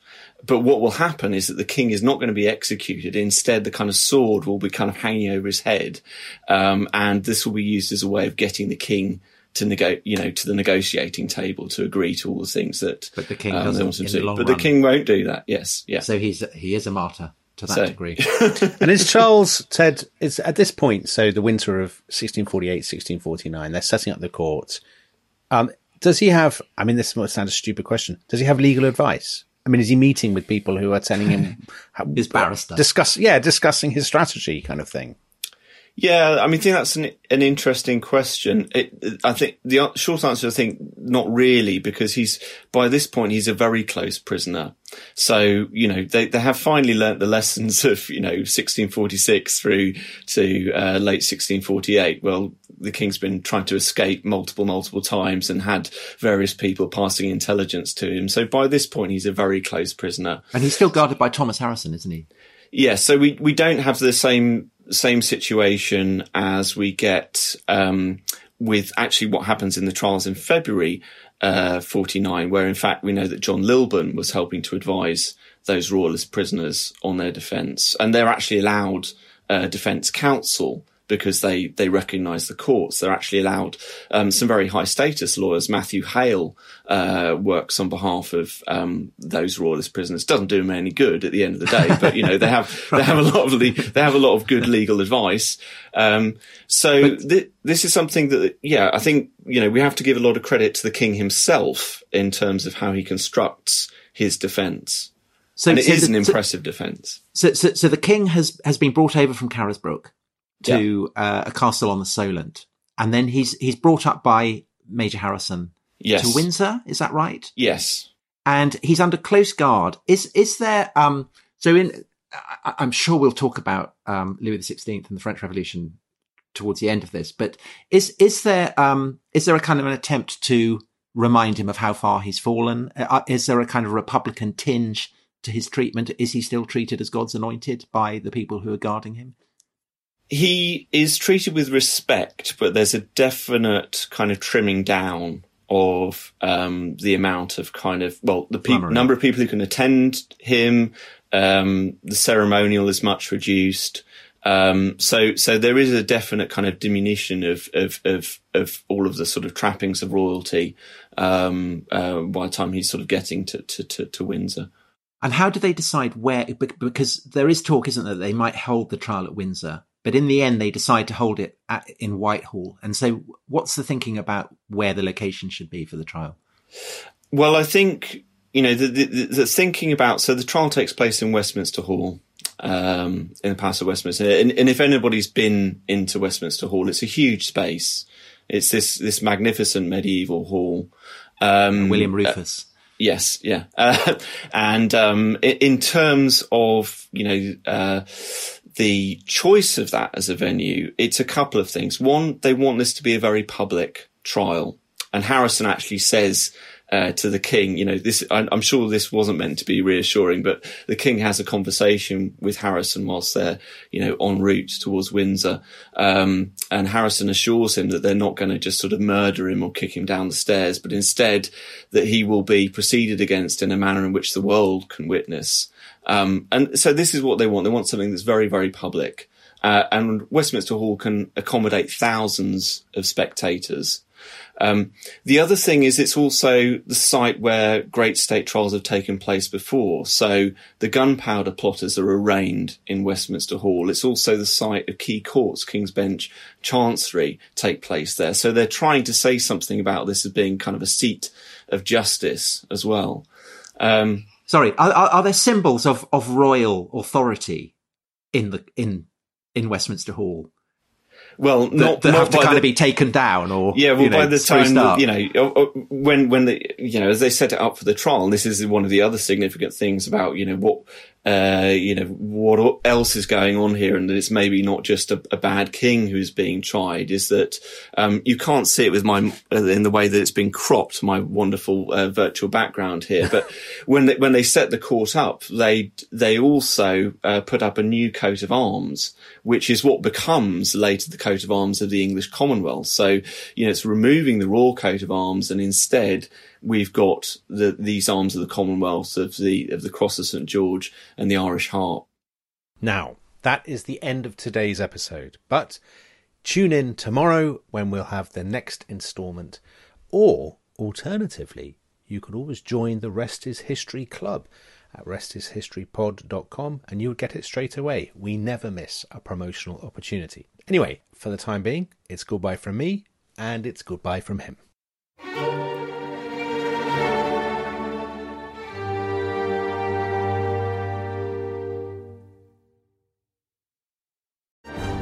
But what will happen is that the king is not going to be executed. Instead, the kind of sword will be kind of hanging over his head, um, and this will be used as a way of getting the king to nego- you know, to the negotiating table to agree to all the things that But the king um, doesn't want in to the do. long But run. the king won't do that. Yes, yes. So he's he is a martyr. to that So- degree. (laughs) And is Charles Ted? Is at this point, so the winter of 1648, 1649, they're setting up the court. Um, does he have? I mean, this might sound a stupid question. Does he have legal advice? I mean, is he meeting with people who are telling him (laughs) how, His barrister. discuss? Yeah, discussing his strategy, kind of thing. Yeah, I mean, I think that's an, an interesting question. It, I think the short answer, I think, not really, because he's by this point he's a very close prisoner. So you know they they have finally learnt the lessons of you know 1646 through to uh, late 1648. Well, the king's been trying to escape multiple multiple times and had various people passing intelligence to him. So by this point he's a very close prisoner. and he's still guarded by Thomas Harrison, isn't he? Yeah, so we, we don't have the same same situation as we get um, with actually what happens in the trials in February uh, 49, where in fact we know that John Lilburne was helping to advise those royalist prisoners on their defence, and they're actually allowed uh, defence counsel because they they recognise the courts. They're actually allowed um, some very high status lawyers. Matthew Hale uh, works on behalf of um, those royalist prisoners. Doesn't do them any good at the end of the day, but you know they have they have a lot of le- they have a lot of good legal advice. Um, so th- this is something that yeah, I think you know we have to give a lot of credit to the king himself in terms of how he constructs his defence. So, And it so is the- an so- impressive defence. So, so, so the king has has been brought over from Carisbrooke to uh, a castle on the Solent, and then he's he's brought up by Major Harrison Yes. to Windsor. Is that right? Yes. And he's under close guard. Is is there? Um, so in, I, I'm sure we'll talk about um, Louis the Sixteenth and the French Revolution towards the end of this. But is is there um, is there a kind of an attempt to remind him of how far he's fallen? Uh, is there a kind of Republican tinge to his treatment? Is he still treated as God's anointed by the people who are guarding him? He is treated with respect, but there's a definite kind of trimming down of um, the amount of kind of well, the Glamour. number of people who can attend him. Um, the ceremonial is much reduced. Um, so, so there is a definite kind of diminution of, of, of, of all of the sort of trappings of royalty, um, uh, by the time he's sort of getting to, to, to, to Windsor. And how do they decide where? Because there is talk, isn't there? that They might hold the trial at Windsor, but in the end, they decide to hold it at, in Whitehall. And so, what's the thinking about where the location should be for the trial? Well, I think you know the, the, the thinking about so the trial takes place in Westminster Hall, um, in the Palace of Westminster, and, and if anybody's been into Westminster Hall, it's a huge space. It's this this magnificent medieval hall. Um, William Rufus. Yes, yeah. Uh, (laughs) and um, in terms of you know uh, the choice of that as a venue, it's a couple of things. One, they want this to be a very public trial, and Harrison actually says. Uh, to the king, you know, this, I'm sure this wasn't meant to be reassuring, but the king has a conversation with Harrison whilst they're, you know, en route towards Windsor. Um, and Harrison assures him that they're not going to just sort of murder him or kick him down the stairs, but instead that he will be proceeded against in a manner in which the world can witness. Um, and so this is what they want. They want something that's very, very public. Uh, and Westminster Hall can accommodate thousands of spectators. Um, the other thing is it's also the site where great state trials have taken place before. So the gunpowder plotters are arraigned in Westminster Hall. It's also the site of key courts, King's Bench, Chancery take place there. So they're trying to say something about this as being kind of a seat of justice as well. Um, Sorry, are, are, are there symbols of, of royal authority in the in in Westminster Hall? Well, that, not, that not have to kind the- of be taken down or Yeah, well, you know, by the time you know, when when the you know, as they set it up for the trial, and this is one of the other significant things about you know what uh, you know what else is going on here, and that it's maybe not just a, a bad king who's being tried. Is that um, you can't see it with my uh, in the way that it's been cropped, my wonderful uh, virtual background here. But (laughs) when they, when they set the court up, they they also uh, put up a new coat of arms, which is what becomes later the coat of arms of the English Commonwealth. So you know it's removing the royal coat of arms, and instead we've got the, these arms of the Commonwealth of the of the Cross of St George and the Irish Harp. Now, that is the end of today's episode, but tune in tomorrow when we'll have the next instalment. Or, alternatively, you could always join the Rest is History Club at restishistorypod.com and you'll get it straight away. We never miss a promotional opportunity. Anyway, for the time being, it's goodbye from me and it's goodbye from him.